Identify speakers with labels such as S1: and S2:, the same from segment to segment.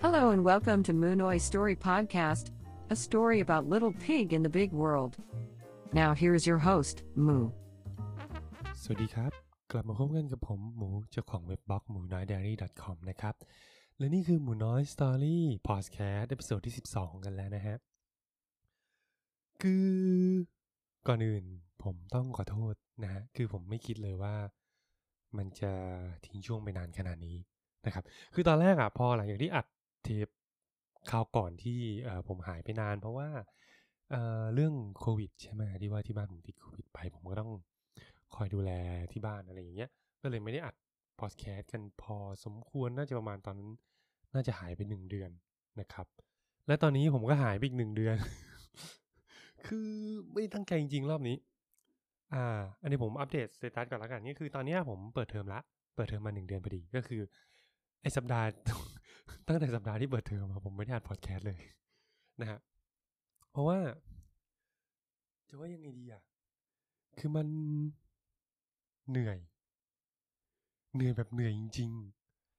S1: Hello and welcome to Moonoy Story Podcast, a story about little pig in the big world. Now here's your host, Moo.
S2: สวัสดีครับ กลับมาพบกันกับผมหมูเจ้าของเว็บบล็อกหมูน้อย diary com นะครับ และนี่คือหมูน้อย Story Podcast episode ที่ 12 กันแล้วนะฮะ คือก่อนอื่นผมต้องขอโทษนะฮะ คือผมไม่คิดเลยว่า มันจะทิ้งช่วงไปนานขนาดนี้นะครับ คือตอนแรกอะพอหลังจากที่อัด เทปคราวก่อนที่ผมหายไปนาน เพราะว่าเเรื่องโควิดใช่ไหมที่ว่าที่บ้านผมติดโควิดไปผมก็ต้องคอยดูแลที่บ้านอะไรอย่างเงี้ย ก็เลยไม่ได้อัดพอดแคสต์กันพอสมควรน่าจะประมาณตอนนั้นน่าจะหายไปหนึ่งเดือนนะครับ และตอนนี้ผมก็หายไปอีกหนึ่งเดือน คือไม่ตั้งใจจริงๆรอบนี้ อ่า อันนี้ผมอัปเดต status ก่อนละกันนี่คือตอนนี้ผมเปิดเทอมละ เปิดเทอมมาหนึ่งเดือนพอดีก็คือไอสัปดาห์ ตั้งแต่สัปดาห์ที่เปิดเทอมมาผมไม่ได้อัดพอดแคสต์เลยนะฮะเพราะว่า จะว่ายังไงดีอะ คือมันเหนื่อย เหนื่อยแบบเหนื่อยจริง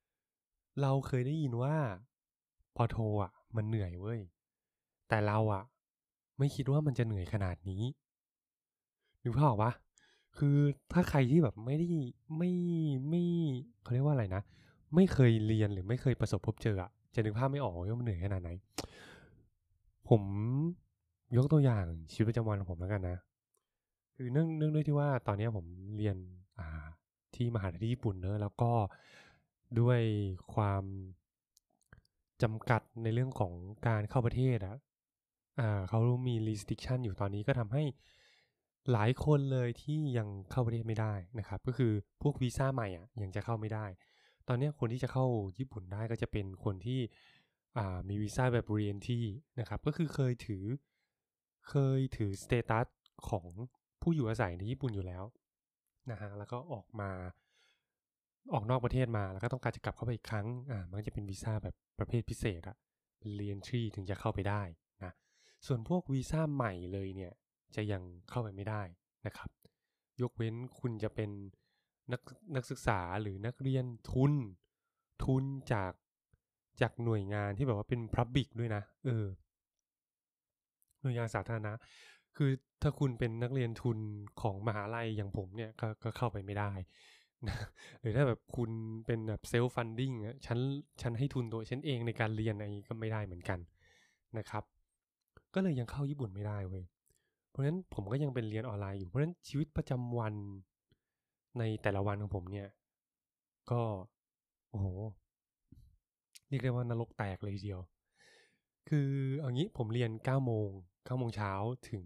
S2: ๆ เราเคยได้ยินว่า ป.โทอะ มันเหนื่อยเว้ย แต่เราอะ ไม่คิดว่ามันจะเหนื่อยขนาดนี้นึกภาพออกปะคือถ้าใครที่แบบไม่ได้ไม่ไม่เขาเรียกว่าอะไรนะ ไม่เคยเรียนหรือไม่เคยประสบพบเจออะจะนึกภาพไม่ออกว่ามันเหนื่อยขนาดไหน ผมยกตัวอย่างชีวิตประจำวันของผมแล้วกันนะ คือเนื่องเนื่องด้วยที่ว่าตอนนี้ผมเรียนอ่าที่มหาลัยที่ญี่ปุ่นเนอะแล้วก็ด้วยความจำกัดในเรื่องของการเข้าประเทศอะอ่าเขามี restriction อยู่ตอนนี้ก็ทำให้หลายคนเลยที่ยังเข้าประเทศไม่ได้นะครับ ก็คือพวกวีซ่าใหม่อะยังจะเข้าไม่ได้ ตอนนี้คนที่จะเข้าญี่ปุ่นได้ก็จะเป็นคนที่มีวีซ่าแบบเรียนที่นะครับ ก็คือเคยถือเคยถือสเตตัสของผู้อยู่อาศัยในญี่ปุ่นอยู่แล้วนะฮะแล้วก็ออกมาออกนอกประเทศมาแล้วก็ต้องการจะกลับเข้าไปอีกครั้งอ่ามันจะเป็นวีซ่าแบบประเภทพิเศษอะเป็นเรียนทรีถึงจะเข้าไปได้นะส่วนพวกวีซ่าใหม่เลยเนี่ยจะยังเข้าไปไม่ได้นะครับ ยกเว้นคุณจะเป็น นักนักศึกษาหรือนักเรียนทุน ทุนจากจากหน่วยงานที่แบบว่าเป็นพับบิกด้วยนะ เออ หน่วยงานสาธารณะ คือถ้าคุณเป็นนักเรียนทุนของมหาลัยอย่างผมเนี่ยก็ก็เข้าไปไม่ได้นะหรือถ้าแบบคุณเป็นแบบ self-funding ฉันฉันให้ทุนตัวฉันเองในการเรียนอะไรก็ไม่ได้เหมือนกันนะครับ ก็เลยยังเข้าญี่ปุ่นไม่ได้เว้ยเพราะฉะนั้นผมก็ยังเป็นเรียนออนไลน์อยู่เพราะฉะนั้นชีวิตประจำวัน ในแต่ละวันของผมเนี่ย ก็โอ้โหเรียกได้ว่านรกแตกเลยทีเดียว คือเอางี้ผมเรียน9โมง9โมงเช้าถึง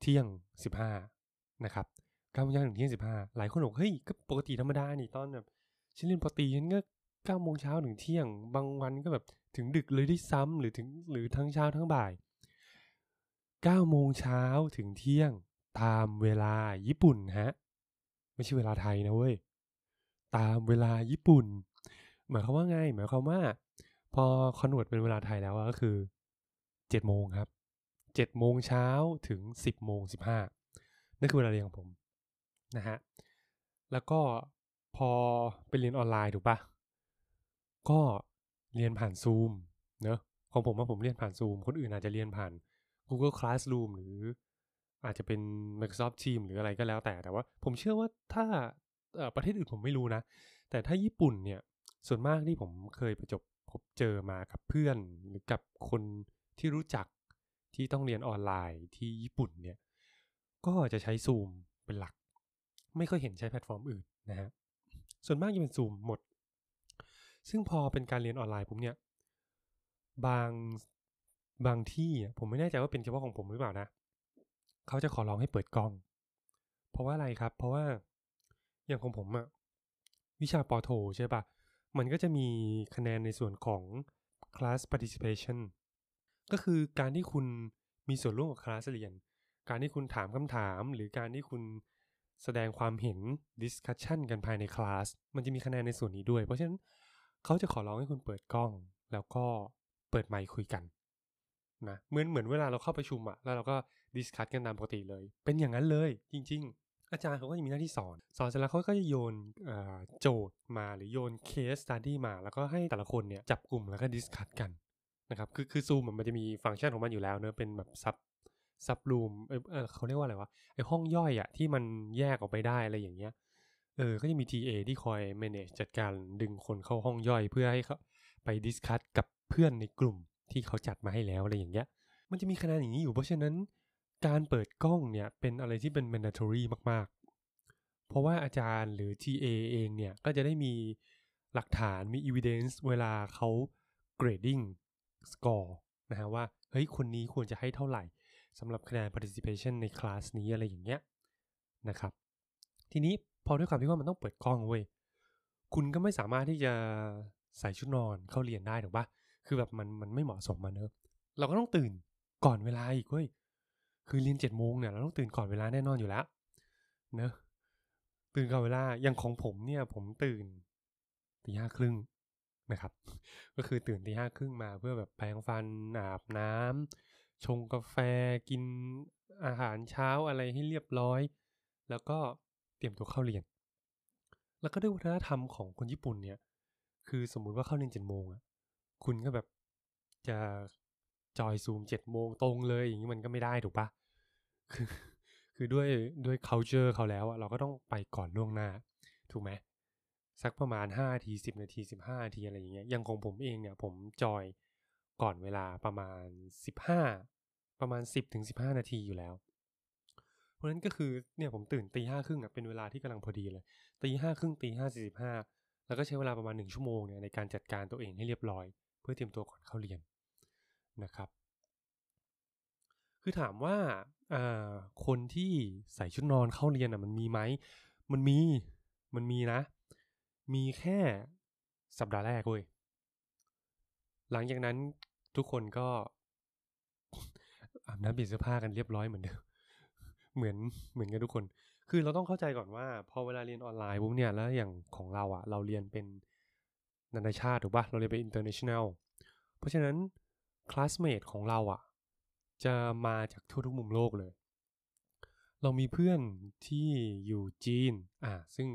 S2: เที่ยง 15 นะครับ9โมงเช้าถึงเที่ยง 15 หลายคนบอกเฮ้ยก็ปกติธรรมดานี่ตอนแบบฉันเรียนปกติฉันก็9โมงเช้าถึงเที่ยง บางวันก็แบบถึงดึกเลยด้ซ้ำหรือถึงหรือทั้งเช้าทั้งบ่าย9โมงเช้าถึงเที่ยงตามเวลาญี่ปุ่นฮะ ไม่ใช่เวลาไทยนะเว้ย ตามเวลาญี่ปุ่น หมายความว่าไง หมายความว่า พอคอนวิร์ตเป็นเวลาไทยแล้วก็คือ7โมงครับ7โมงเช้าถึง10โมง15นั่นคือเวลาเรียนของผมนะฮะ แล้วก็พอไปเรียนออนไลน์ถูกปะก็เรียนผ่านซูมเนอะของผมว่าผมเรียนผ่านซูมคนอื่นอาจจะเรียนผ่าน Google Classroom หรือ อาจจะเป็น Microsoft Teams หรืออะไรก็แล้วแต่แต่ว่า ผมเชื่อว่าถ้าประเทศอื่นผมไม่รู้นะ แต่ถ้าญี่ปุ่นเนี่ย ส่วนมากที่ผมเคยประจบพบเจอมากับเพื่อนหรือกับคนที่รู้จักที่ต้องเรียนออนไลน์ที่ญี่ปุ่นเนี่ย ก็จะใช้ซูมเป็นหลัก ไม่ค่อยเห็นใช้แพลตฟอร์มอื่นนะฮะส่วนมากจะเป็นซูมหมด ซึ่งพอเป็นการเรียนออนไลน์ผมเนี่ย บางบางที่ผมไม่แน่ใจว่าเป็นเฉพาะของผมหรือเปล่านะ เขาจะขอร้องให้เปิดกล้อง เพราะว่าอะไรครับ เพราะว่าอย่างของผมอะวิชาปอโทใช่ปะมันก็จะมีคะแนนในส่วนของ class participation ก็คือการที่คุณมีส่วนร่วมกับคลาสเรียน การที่คุณถามคำถาม หรือการที่คุณแสดงความเห็น discussion กันภายในคลาส มันจะมีคะแนนในส่วนนี้ด้วย เพราะฉะนั้นเขาจะขอร้องให้คุณเปิดกล้อง แล้วก็เปิดไมค์คุยกัน นะเหมือนเหมือนเวลาเราเข้าประชุมอะแล้วเราก็ discuss กันตามปกติเลย เป็นอย่างนั้นเลยจริง ๆ อาจารย์เขาก็จะมีหน้าที่สอน สอนเสร็จแล้วเขาก็จะโยนโจทย์มาหรือโยน case study มา แล้วก็ให้แต่ละคนเนี่ยจับกลุ่มแล้วก็ discuss กันนะครับคือคือซูมมันจะมีฟังก์ชันของมันอยู่แล้วเนอะเป็นแบบ sub sub room เออเขาเรียกว่าอะไรวะไอห้องย่อยอะที่มันแยกออกไปได้อะไรอย่างเงี้ยเออก็จะมี TA ที่คอย manage จัดการดึงคนเข้าห้องย่อยเพื่อให้เขาไปดิสคัตกับเพื่อนในกลุ่ม ที่เขาจัดมาให้แล้วอะไรอย่างเงี้ย มันจะมีคะแนนอย่างนี้อยู่เพราะฉะนั้นการเปิดกล้องเนี่ยเป็นอะไรที่เป็น mandatory มาก ๆ เพราะว่าอาจารย์หรือ TA เองเนี่ย ก็จะได้มีหลักฐานมี evidence เวลาเขา grading score นะฮะว่า เฮ้ย คนนี้ควรจะให้เท่าไหร่สำหรับคะแนน participation ในคลาสนี้อะไรอย่างเงี้ยนะครับ ทีนี้พอด้วยความที่ว่ามันต้องเปิดกล้องเว้ย คุณก็ไม่สามารถที่จะใส่ชุดนอนเข้าเรียนได้ถูกปะ คือแบบมันมันไม่เหมาะสมมาเนอะเราก็ต้องตื่นก่อนเวลาอีกเว้ยคือเรียนเจ็ดโมงเนี่ยเราต้องตื่นก่อนเวลาแน่นอนอยู่แล้วเนอะตื่นก่อนเวลาอย่างของผมเนี่ย ผมตื่นตีห้าครึ่งนะครับ ก็คือตื่นตีห้าครึ่งมาเพื่อแบบแปรงฟันอาบน้ำชงกาแฟกินอาหารเช้าอะไรให้เรียบร้อย แล้วก็เตรียมตัวเข้าเรียน แล้วก็ด้วยวัฒนธรรมของคนญี่ปุ่นเนี่ย คือสมมุติว่าเข้าเรียนเจ็ดโมงอะ คุณก็แบบจะจอยซูมเจ็ดโมงตรงเลย อย่างนี้มันก็ไม่ได้ถูกปะคือคือด้วยด้วย culture เขาแล้วอะเราก็ต้องไปก่อนล่วงหน้า ถูกไหมสักประมาณห้าทีสิบนาทีสิบห้านาทีอะไรอย่างเงี้ยอย่างของผมเองเนี่ย ผมจอยก่อนเวลาประมาณสิบห้าประมาณสิบถึงสิบห้านาทีอยู่แล้ว เพราะนั้นก็คือเนี่ยผมตื่นตีห้าครึ่งอะเป็นเวลาที่กำลังพอดีเลยตีห้าครึ่งตีห้าสี่สิบห้าแล้วก็ใช้เวลาประมาณหนึ่งชั่วโมงเนี่ยในการจัดการตัวเองให้เรียบร้อย พื่อเตรียมตัวก่อนเข้าเรียนนะครับ คือถามว่าคนที่ใส่ชุดนอนเข้าเรียนอะมันมีไหม มันมี มันมีนะ มีแค่สัปดาห์แรกเว้ย หลังจากนั้นทุกคนก็อาบน้ำเปลี่ยนเสื้อผ้ากันเรียบร้อยเหมือนเดิม เหมือนเหมือนกันทุกคน คือเราต้องเข้าใจก่อนว่า พอเวลาเรียนออนไลน์ปุ๊บเนี่ยแล้วอย่างของเราอะ่ะ เราเรียนเป็น นานาชาติถูกปะเราเรียนเป็น international เพราะฉะนั้นคลาสเมทของเราอะ่ะ จะมาจากทั่วทุกมุมโลกเลย เรามีเพื่อนที่อยู่จีนอ่าซึ่ง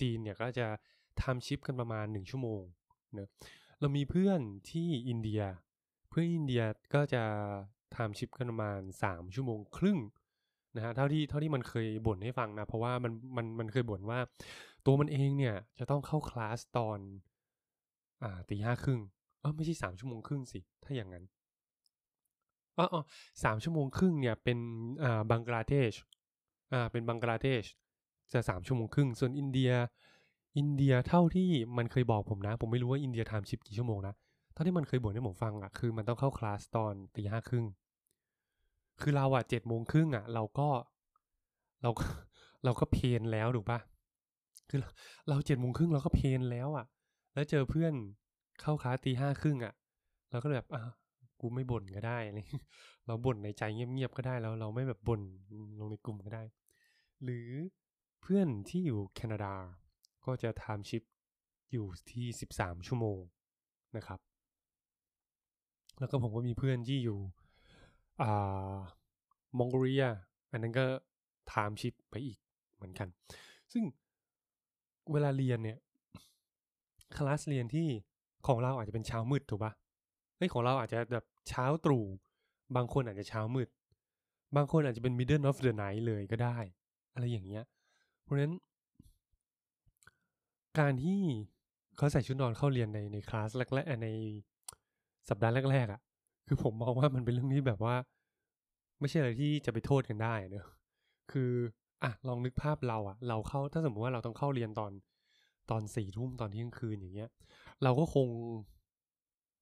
S2: จีนเนี่ยก็จะทำชิปกันประมาณหนึ่งชั่วโมงเนะเรามีเพื่อนที่อินเดีย เพื่อนอินเดียก็จะทำชิปกันประมาณสามชั่วโมงครึ่งนะฮะเท่าที่เท่าที่มันเคยบ่นให้ฟังนะ เพราะว่ามันมันมันเคยบ่นว่า ตัวมันเองเนี่ยจะต้องเข้าคลาสตอน อ่าตีห้าครึ่งเออไม่ใช่สามชั่วโมงครึ่งสิ ถ้าอย่างนั้นอ๋อสามชั่วโมงครึ่งเนี่ยเป็นอ่าบังกลาเทศอ่าเป็นบังกลาเทศจะสามชั่วโมงครึ่ง ส่วนอินเดีย อินเดียเท่าที่มันเคยบอกผมนะ ผมไม่รู้ว่าอินเดียไทำชิปกี่ชั่วโมงนะเท่าที่มันเคยบ่นให้ผมฟังอะคือมันต้องเข้าคลาสตอนตีห้าครึ่งคือเราอะเจ็ดโมงครึ่งอะเราก็เราก็เราก็เพนแล้วถูกปะคือเราเจ็ดโมงครึ่งเราก็เพนแล้วอะ แล้วเจอเพื่อนเข้าคลาสตีห้าครึ่งอะเราก็แบบอะกูไม่บ่นก็ได้เลยเราบ่นในใจเงียบๆก็ได้แล้วเราไม่แบบบ่นลงในกลุ่มก็ได้ หรือเพื่อนที่อยู่แคนาดา ก็จะทำชิปอยู่ที่สิบสามชั่วโมงนะครับ แล้วก็ผมก็มีเพื่อนที่อยู่อ่ามองโกเลีย อันนั้นก็ไทม์ชิปไปอีกเหมือนกัน ซึ่งเวลาเรียนเนี่ย คลาสเรียนที่ของเราอาจจะเป็นเช้ามืดถูกปะเฮ้ยของเราอาจจะแบบเช้าตรู่บางคนอาจจะเช้ามืด บางคนอาจจะเป็น middle of the night เลยก็ได้ อะไรอย่างเงี้ย เพราะฉะนั้น การที่เขาใส่ชุดนอนเข้าเรียนในในคลาสแรกๆในสัปดาห์แรกๆอะ่ะ คือผมมองว่ามันเป็นเรื่องที่แบบว่า ไม่ใช่อะไรที่จะไปโทษกันได้เนอะคืออะลองนึกภาพเราอะเราเข้าถ้าสมมติว่าเราต้องเข้าเรียนตอน ตอนสี่ทุ่มตอนเที่ยงคืนอย่างเงี้ย เราก็คง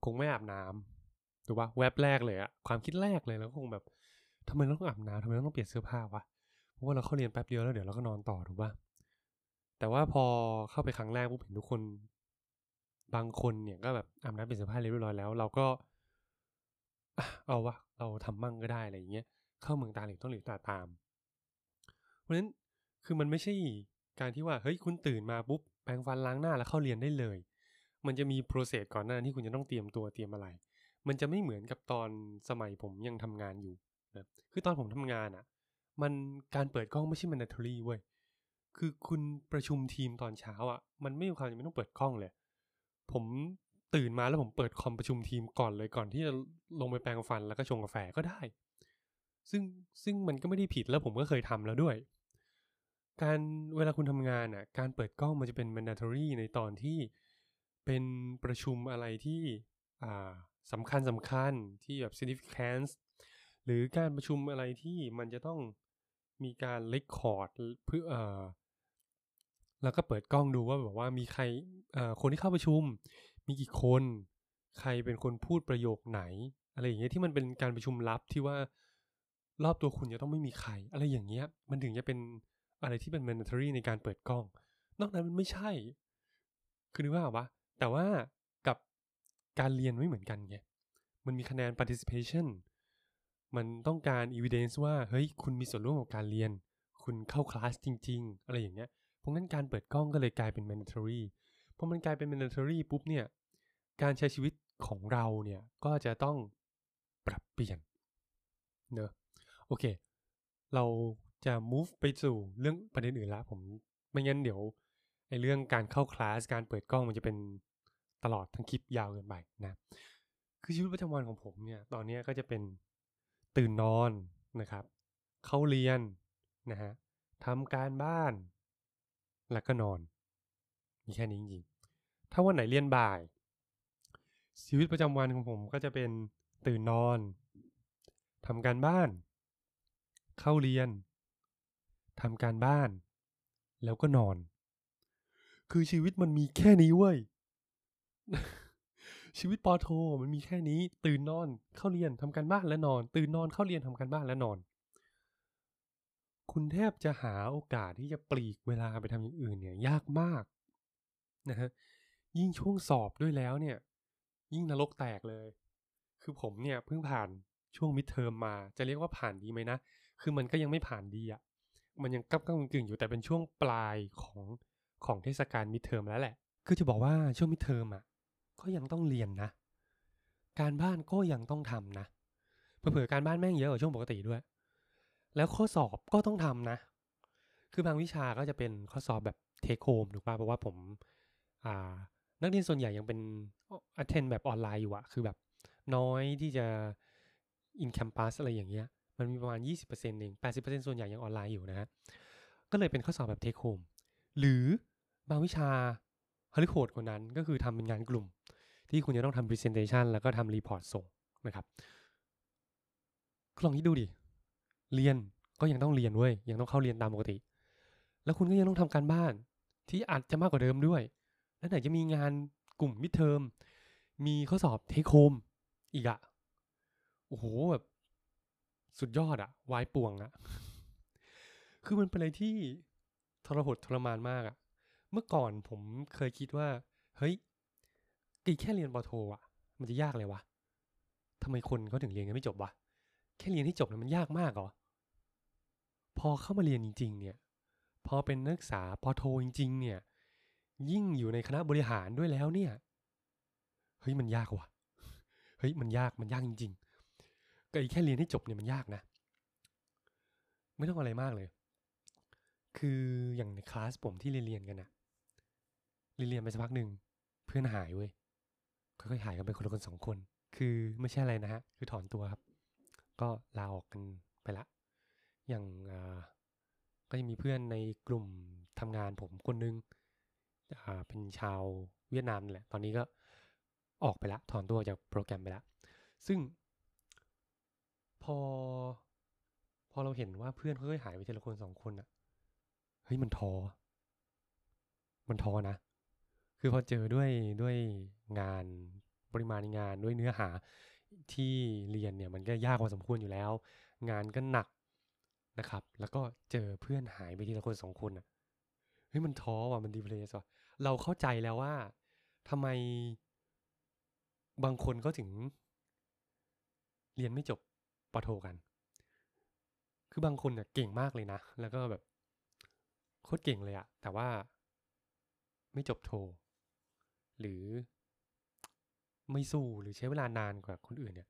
S2: คงไม่อาบน้ำถูกปะแวบแรกเลยอะความคิดแรกเลยเราก็คงแบบทำไมเราต้องอาบน้ำทำไมเราต้องเปลี่ยนเสื้อผ้าวะเพราะว่าเราเข้าเรียนแป๊บเดียวแล้วเดี๋ยวเราก็นอนต่อถูกปะแต่ว่าพอเข้าไปครั้งแรกปุ๊บเห็นทุกคน บางคนเนี่ยก็แบบอาบน้ำเปลี่ยนเสื้อผ้าเรียบร้อยแล้ว เราก็เอาวะเราทำมั่งก็ได้อะไรอย่างเงี้ยเข้าเมืองตาเหล็กต้องหลิวตาตาม เพราะฉะนั้นคือมันไม่ใช่การที่ว่าเฮ้ยคุณตื่นมาปุ๊บ แปรงฟันล้างหน้าแล้วเข้าเรียนได้เลย มันจะมีโปรเซสก่อนหน้าที่คุณจะต้องเตรียมตัวเตรียมอะไร มันจะไม่เหมือนกับตอนสมัยผมยังทำงานอยู่นะคือตอนผมทำงานอะ่ะ มันการเปิดกล้องไม่ใช่ mandatory เว้ยคือคุณประชุมทีมตอนเช้าอะ่ะ มันไม่มีความจำเป็นต้องเปิดกล้องเลย ผมตื่นมาแล้วผมเปิดคอมประชุมทีมก่อนเลยก่อนที่จะลงไปแปรงฟันแล้วก็ชงกาแฟก็ได้ ซึ่งซึ่งมันก็ไม่ได้ผิดแล้วผมก็เคยทำแล้วด้วย การเวลาคุณทำงานอะการเปิดกล้องมันจะเป็น mandatory ในตอนที่เป็นประชุมอะไรที่อ่าสำคัญสำคัญที่แบบ significance หรือการประชุมอะไรที่มันจะต้องมีการเลคคอร์ดเพื่อเอ่อแล้วก็เปิดกล้องดูว่าแบบว่ามีใครเอ่อคนที่เข้าประชุม มีกี่คน ใครเป็นคนพูดประโยคไหน อะไรอย่างเงี้ยที่มันเป็นการประชุมลับที่ว่ารอบตัวคุณจะต้องไม่มีใคร อะไรอย่างเงี้ยมันถึงจะเป็น อะไรที่เป็น mandatory ในการเปิดกล้อง นอกนั้นมันไม่ใช่ คือนึกว่าปะแต่ว่ากับการเรียนไม่เหมือนกันไง มันมีคะแนน participation มันต้องการ evidence ว่า เฮ้ย คุณมีส่วนร่วมกับการเรียน คุณเข้าคลาสจริง ๆ อะไรอย่างเงี้ย เพราะงั้นการเปิดกล้องก็เลยกลายเป็น mandatory พอมันกลายเป็น mandatory ปุ๊บเนี่ย การใช้ชีวิตของเราเนี่ย ก็จะต้องปรับเปลี่ยนเนอะโอเค เรา จะ move ไปสู่เรื่องประเด็นอื่นละผมไม่งั้นเดี๋ยวไอเรื่องการเข้าคลาสการเปิดกล้องมันจะเป็นตลอดทั้งคลิปยาวเกินไปนะ คือชีวิตประจำวันของผมเนี่ยตอนนี้ก็จะเป็นตื่นนอนนะครับ เข้าเรียนนะฮะทำการบ้าน แล้วก็นอน มีแค่นี้จริงๆ ถ้าวันไหนเรียนบ่าย ชีวิตประจำวันของผมก็จะเป็นตื่นนอนทำการบ้าน เข้าเรียน ทำการบ้าน แล้วก็นอน คือชีวิตมันมีแค่นี้เว้ย ชีวิตปอโทมันมีแค่นี้ ตื่นนอนเข้าเรียนทำการบ้านและนอน ตื่นนอนเข้าเรียนทำการบ้านและนอน คุณแทบจะหาโอกาสที่จะปลีกเวลาไปทำอย่างอื่นเนี่ย ยากมากนะฮะยิ่งช่วงสอบด้วยแล้วเนี่ย ยิ่งนรกแตกเลย คือผมเนี่ยเพิ่งผ่านช่วงมิดเทอมมา จะเรียกว่าผ่านดีไหมนะ คือมันก็ยังไม่ผ่านดีอะ่ะ มันยังกับกับกึ่งอยู่แต่เป็นช่วงปลายของของเทศกาลมิดเทอมแล้วแหละ คือจะบอกว่าช่วงมิดเทอมอะก็ยังต้องเรียนนะ การบ้านก็ยังต้องทำนะเผื่อการบ้านแม่งเยอะกว่าช่วงปกติด้วย แล้วข้อสอบก็ต้องทำนะ คือบางวิชาก็จะเป็นข้อสอบแบบเทคโฮมถูกป่ะเพราะว่าผมอ่านักเรียนส่วนใหญ่ยังเป็น attend แบบออนไลน์อยู่อะคือแบบน้อยที่จะ in campus อะไรอย่างเงี้ย มันมีประมาณ 20%เอง80%ส่วนใหญ่ยังออนไลน์อยู่นะฮะก็เลยเป็นข้อสอบแบบ take home หรือบางวิชาฮาริโคดกว่านั้นก็คือทำเป็นงานกลุ่ม ที่คุณจะต้องทำ presentation แล้วก็ทำ report ส่งนะครับลองคิดดูดิ เรียนก็ยังต้องเรียนเว้ย ยังต้องเข้าเรียนตามปกติ แล้วคุณก็ยังต้องทำการบ้าน ที่อาจจะมากกว่าเดิมด้วย แล้วไหนจะมีงานกลุ่มมิดเทอม มีข้อสอบเทคโฮมอีกอะโอ้โหแบบ สุดยอดอะวายป่วงอะคือมันเป็นอะไรที่ทรหดทรมานมากอะเมื่อก่อนผมเคยคิดว่า เฮ้ยกีแค่เรียนปโทอะมันจะยากเลยวะทำไมคนเขาถึงเรียนกันไม่จบวะแค่เรียนให้จบเนี่ยมันยากมากเหรอพอเข้ามาเรียนจริง ๆ เนี่ย พอเป็นนักศึกษาปโทจริง ๆ เนี่ย ยิ่งอยู่ในคณะบริหารด้วยแล้วเนี่ยเฮ้ยมันยากว่ะเฮ้ยมันยากมันยากจริง ๆ ก็อีแค่เรียนให้จบเนี่ยมันยากนะ ไม่ต้องอะไรมากเลย คืออย่างในคลาสผมที่เรียนๆกันนะเรียนๆไปสักพักหนึ่งเพื่อนหายเว้ยค่อยๆหายกันไปคนละคนสองคน คือไม่ใช่อะไรนะฮะ คือถอนตัวครับ ก็ลาออกกันไปละ อย่างก็จะมีเพื่อนในกลุ่มทำงานผมคนนึงเป็นชาวเวียดนามแหละ ตอนนี้ก็ออกไปละ ถอนตัวจากโปรแกรมไปละ ซึ่ง พอ พอเราเห็นว่าเพื่อนค่อยๆหายไปทีละคนสองคนอะเฮ้ยมันท้อมันท้อนะ คือพอเจอด้วยด้วยงานปริมาณงานด้วยเนื้อหาที่เรียนเนี่ยมันก็ยากพอสมควรอยู่แล้ว งานก็หนักนะครับ แล้วก็เจอเพื่อนหายไปทีละคนสองคนอะเฮ้ยมันท้อว่ะมันดีเพลสว่ะเราเข้าใจแล้วว่าทำไมบางคนก็ถึง เรียนไม่จบ ปโทกัน คือบางคนเนี่ยเก่งมากเลยนะ แล้วก็แบบโคตรเก่งเลยอะแต่ว่าไม่จบโท หรือไม่สู้หรือใช้เวลานานกว่าคนอื่นเนี่ย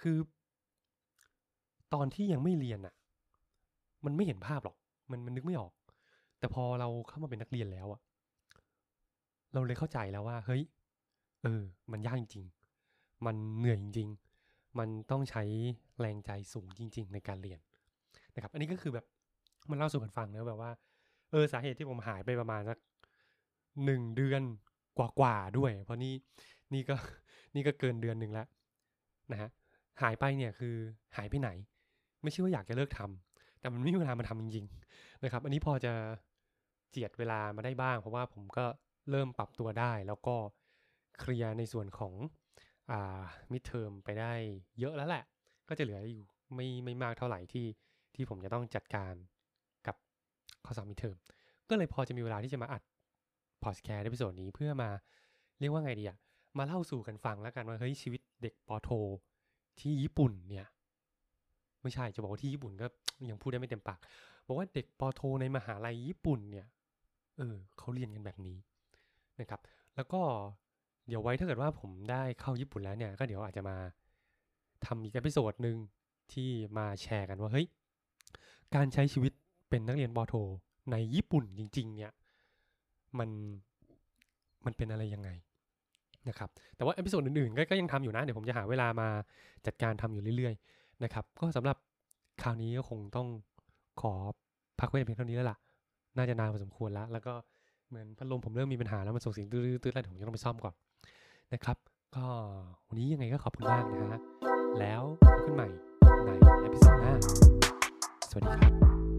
S2: คือ ตอนที่ยังไม่เรียนอะมันไม่เห็นภาพหรอก มันมันนึกไม่ออก แต่พอเราเข้ามาเป็นนักเรียนแล้วอะเราเลยเข้าใจแล้วว่า เฮ้ย เออ มันยากจริงๆมันเหนื่อยจริงๆ มันต้องใช้แรงใจสูงจริง ๆ ในการเรียนนะครับ อันนี้ก็คือแบบมันเล่าสู่กันฟังนะแบบว่า เออสาเหตุที่ผมหายไปประมาณสักหนึ่งเดือนกว่าๆด้วย เพราะนี่นี่ก็นี่ก็เกินเดือนหนึ่งแล้วนะฮะหายไปเนี่ยคือหายไปไหน ไม่ใช่ว่าอยากจะเลิกทำแต่มันไม่มีเวลามาทำจริงๆนะครับ อันนี้พอจะเจียดเวลามาได้บ้าง เพราะว่าผมก็เริ่มปรับตัวได้ แล้วก็เคลียร์ในส่วนของ มิดเทอมไปได้เยอะแล้วแหละ ก็จะเหลืออยู่ไม่ไม่มากเท่าไหร่ที่ที่ผมจะต้องจัดการกับข้อสอบมิดเทอมก็เลยพอจะมีเวลาที่จะมาอัดพอดแคสต์ใน episode นี้เพื่อมาเรียกว่าไงดีอะมาเล่าสู่กันฟังแล้วกันว่าเฮ้ยชีวิตเด็กป.โท ที่ญี่ปุ่นเนี่ย ไม่ใช่จะบอกว่าที่ญี่ปุ่นก็ยังพูดได้ไม่เต็มปากบอกว่าเด็กป.โท ในมหาลัยญี่ปุ่นเนี่ยเออเขาเรียนกันแบบนี้นะครับ แล้วก็ เดี๋ยวไว้ถ้าเกิดว่าผมได้เข้าญี่ปุ่นแล้วเนี่ยก็เดี๋ยวอาจจะมาทำอีก episode หนึ่งที่มาแชร์กันว่าเฮ้ยการใช้ชีวิตเป็นนักเรียนปอโท ในญี่ปุ่นจริง ๆ เนี่ยมันมันเป็นอะไรยังไงนะครับแต่ว่าอพิโซดอื่นๆกก็ยังทำอยู่นะ เดี๋ยวผมจะหาเวลามาจัดการทำอยู่เรื่อยๆนะครับก็สำหรับคราวนี้ก็คงต้องขอพักไว้เพียงเท่านี้แล้วล่ะ น่าจะนานพอสมควรแล้ว แล้วก็ เหมือนพัดลมผมเริ่มมีปัญหาแล้วมันส่งเสียงตื้อๆแล้วเดี๋ยวผมจะต้องไปซ่อมก่อนนะครับ ก็วันนี้ยังไงก็ขอบคุณมากนะฮะแล้วพบกันใหม่ในเอพิโซดหน้าสวัสดีครับ